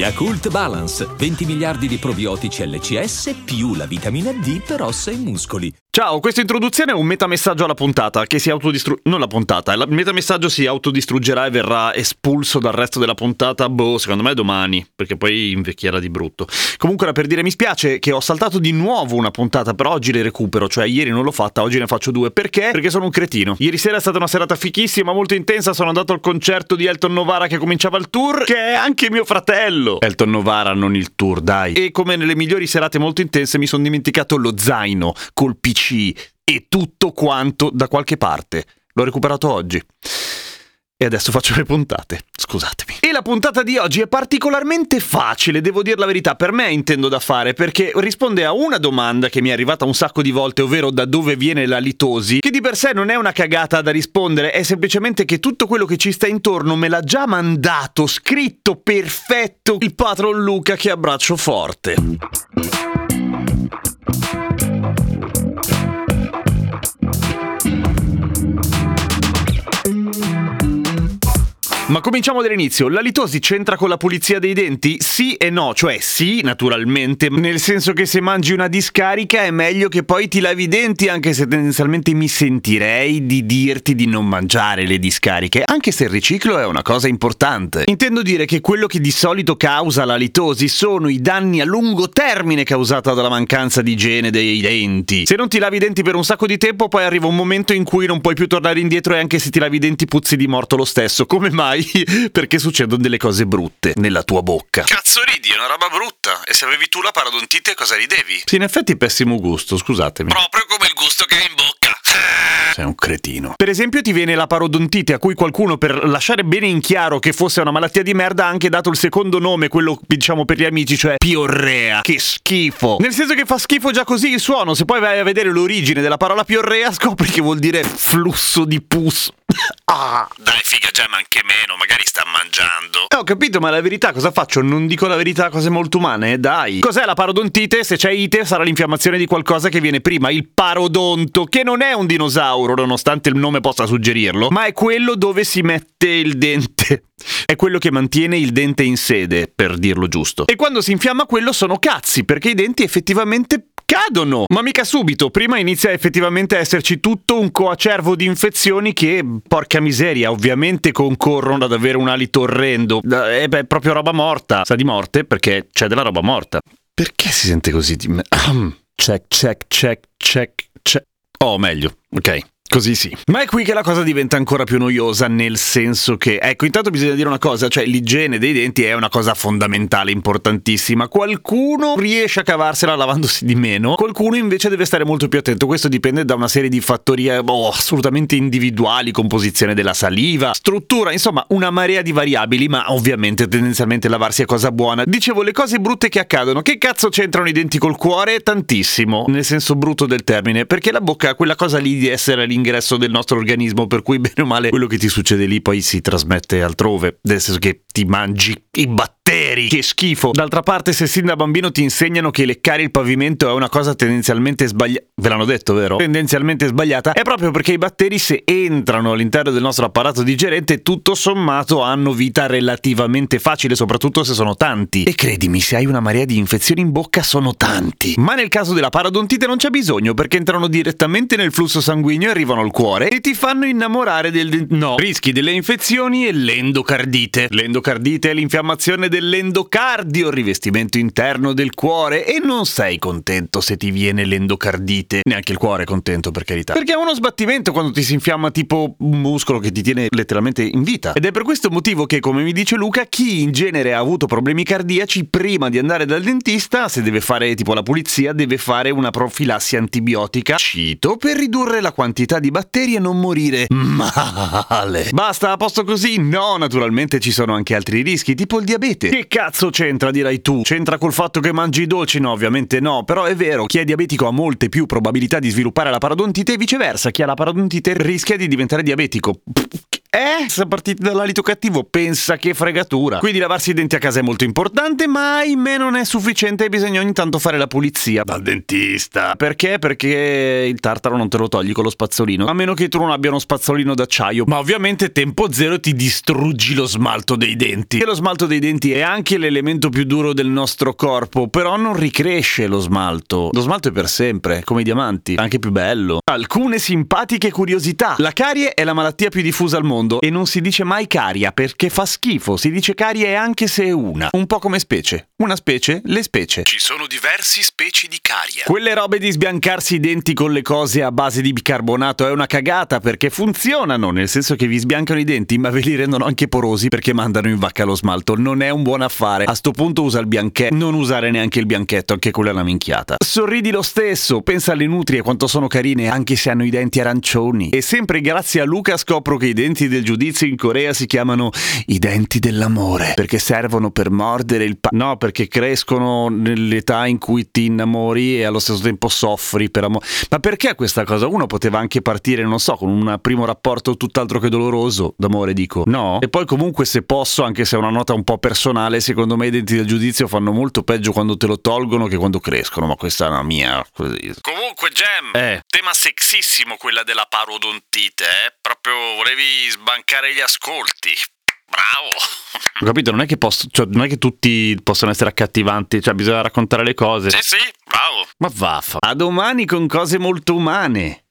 Yakult Balance, 20 miliardi di probiotici LCS più la vitamina D per ossa e muscoli. Ciao, questa introduzione è un metamessaggio alla puntata che si autodistruggerà. Non la puntata, il metamessaggio si autodistruggerà e verrà espulso dal resto della puntata, boh, secondo me domani, perché poi invecchierà di brutto. Comunque era per dire, mi spiace che ho saltato di nuovo una puntata, però oggi le recupero, cioè ieri non l'ho fatta, oggi ne faccio due. Perché? Perché sono un cretino. Ieri sera è stata una serata fichissima, molto intensa, sono andato al concerto di Elton Novara che cominciava il tour, che è anche mio fratello. Elton Novara, non il tour, dai. E come nelle migliori serate molto intense mi sono dimenticato lo zaino col PC e tutto quanto da qualche parte. L'ho recuperato oggi. E adesso faccio le puntate, scusatemi. E la puntata di oggi è particolarmente facile, devo dire la verità, per me intendo da fare, perché risponde a una domanda che mi è arrivata un sacco di volte, ovvero da dove viene la litosi, che di per sé non è una cagata da rispondere, è semplicemente che tutto quello che ci sta intorno me l'ha già mandato, scritto perfetto, il patron Luca che abbraccio forte. Ma cominciamo dall'inizio. La litosi c'entra con la pulizia dei denti? Sì e no, cioè sì, naturalmente, nel senso che se mangi una discarica è meglio che poi ti lavi i denti, anche se tendenzialmente mi sentirei di dirti di non mangiare le discariche, anche se il riciclo è una cosa importante. Intendo dire che quello che di solito causa la litosi sono i danni a lungo termine causati dalla mancanza di igiene dei denti. Se non ti lavi i denti per un sacco di tempo, poi arriva un momento in cui non puoi più tornare indietro e anche se ti lavi i denti puzzi di morto lo stesso. Come mai? perché succedono delle cose brutte nella tua bocca. Cazzo ridi, è una roba brutta. E se avevi tu la parodontite cosa ridevi? Sì, in effetti pessimo gusto, scusatemi. Proprio come il gusto che hai in bocca. Sei un cretino. Per esempio ti viene la parodontite a cui qualcuno per lasciare bene in chiaro che fosse una malattia di merda ha anche dato il secondo nome, quello diciamo per gli amici, cioè piorrea. Che schifo. Nel senso che fa schifo già così il suono, se poi vai a vedere l'origine della parola piorrea scopri che vuol dire flusso di pus. Ah. Dai figa già ma anche meno, magari sta mangiando. Eh, ho capito, ma la verità cosa faccio? Non dico la verità cose molto umane, dai. Cos'è la parodontite? Se c'è ite sarà l'infiammazione di qualcosa che viene prima, il parodonto, che non è un dinosauro, nonostante il nome possa suggerirlo, ma è quello dove si mette il dente. È quello che mantiene il dente in sede, per dirlo giusto. E quando si infiamma quello sono cazzi, perché i denti effettivamente cadono. Ma mica subito, prima inizia effettivamente a esserci tutto un coacervo di infezioni che, porca miseria, ovviamente concorrono ad avere un alito orrendo. E beh, proprio roba morta. Sa di morte perché c'è della roba morta. Perché si sente così di me? check, check, check, check, check. Oh, meglio. Ok. Così sì. Ma è qui che la cosa diventa ancora più noiosa, nel senso che, ecco, intanto bisogna dire una cosa, cioè l'igiene dei denti è una cosa fondamentale, importantissima. Qualcuno riesce a cavarsela lavandosi di meno, qualcuno invece deve stare molto più attento. Questo dipende da una serie di fattori oh, assolutamente individuali, composizione della saliva, struttura, insomma, una marea di variabili, ma ovviamente tendenzialmente lavarsi è cosa buona. Dicevo, le cose brutte che accadono, che cazzo c'entrano i denti col cuore? Tantissimo, nel senso brutto del termine, perché la bocca ha quella cosa lì di essere all'interno ingresso del nostro organismo, per cui bene o male quello che ti succede lì poi si trasmette altrove, nel senso che ti mangi i batteri, che schifo. D'altra parte, se sin da bambino ti insegnano che leccare il pavimento è una cosa tendenzialmente sbagliata, ve l'hanno detto, vero? Tendenzialmente sbagliata, è proprio perché i batteri se entrano all'interno del nostro apparato digerente, tutto sommato hanno vita relativamente facile, soprattutto se sono tanti. E credimi, se hai una marea di infezioni in bocca sono tanti. Ma nel caso della parodontite non c'è bisogno, perché entrano direttamente nel flusso sanguigno e arrivano al cuore e ti fanno innamorare del... No, rischi delle infezioni e l'endocardite. L'endocardite è l'infiammazione dell'endocardio, rivestimento interno del cuore e non sei contento se ti viene l'endocardite. Neanche il cuore è contento, per carità. Perché è uno sbattimento quando ti si infiamma tipo un muscolo che ti tiene letteralmente in vita. Ed è per questo motivo che, come mi dice Luca, chi in genere ha avuto problemi cardiaci prima di andare dal dentista, se deve fare tipo la pulizia, deve fare una profilassi antibiotica, cito, per ridurre la quantità di batteri e non morire male. Basta, a posto così? No, naturalmente ci sono anche altri rischi, tipo il diabete. Che cazzo c'entra, dirai tu? C'entra col fatto che mangi i dolci? No, ovviamente no, però è vero, chi è diabetico ha molte più probabilità di sviluppare la parodontite e viceversa, chi ha la parodontite rischia di diventare diabetico. Eh, se partiti dall'alito cattivo, pensa che fregatura. Quindi lavarsi i denti a casa è molto importante, ma ahimè non è sufficiente bisogna ogni tanto fare la pulizia. Dal dentista. Perché? Perché il tartaro non te lo togli con lo spazzolino. A meno che tu non abbia uno spazzolino d'acciaio. Ma ovviamente tempo zero ti distruggi lo smalto dei denti. E lo smalto dei denti è anche l'elemento più duro del nostro corpo, però non ricresce lo smalto. Lo smalto è per sempre, come i diamanti, anche più bello. Alcune simpatiche curiosità. La carie è la malattia più diffusa al mondo e non si dice mai caria perché fa schifo, si dice carie anche se è una. Un po' come specie. Una specie, le specie. Ci sono diversi specie di caria. Quelle robe di sbiancarsi i denti con le cose a base di bicarbonato è una cagata perché funzionano, nel senso che vi sbiancano i denti, ma ve li rendono anche porosi perché mandano in vacca lo smalto. Non è un buon affare. A sto punto usa il bianchetto, non usare neanche il bianchetto, anche quella è una minchiata. Sorridi lo stesso, pensa alle nutrie quanto sono carine anche se hanno i denti arancioni. E sempre grazie a Luca scopro che i denti del giudizio in Corea si chiamano i denti dell'amore, perché servono per mordere il pa- No, perché crescono nell'età in cui ti innamori e allo stesso tempo soffri per amore. Ma perché questa cosa? Uno poteva anche partire, non so, con un primo rapporto tutt'altro che doloroso, d'amore dico. No? E poi comunque se posso, anche se è una nota un po' personale, secondo me i denti del giudizio fanno molto peggio quando te lo tolgono che quando crescono, ma questa è una mia così. Comunque, Gem, Eh. tema sexissimo quella della parodontite, eh? Proprio volevi sbancare gli ascolti. Bravo. Ho capito, non è che posso, cioè, non è che tutti possono essere accattivanti, cioè bisogna raccontare le cose. Sì, sì, bravo. Ma vaffa. A domani con cose molto umane.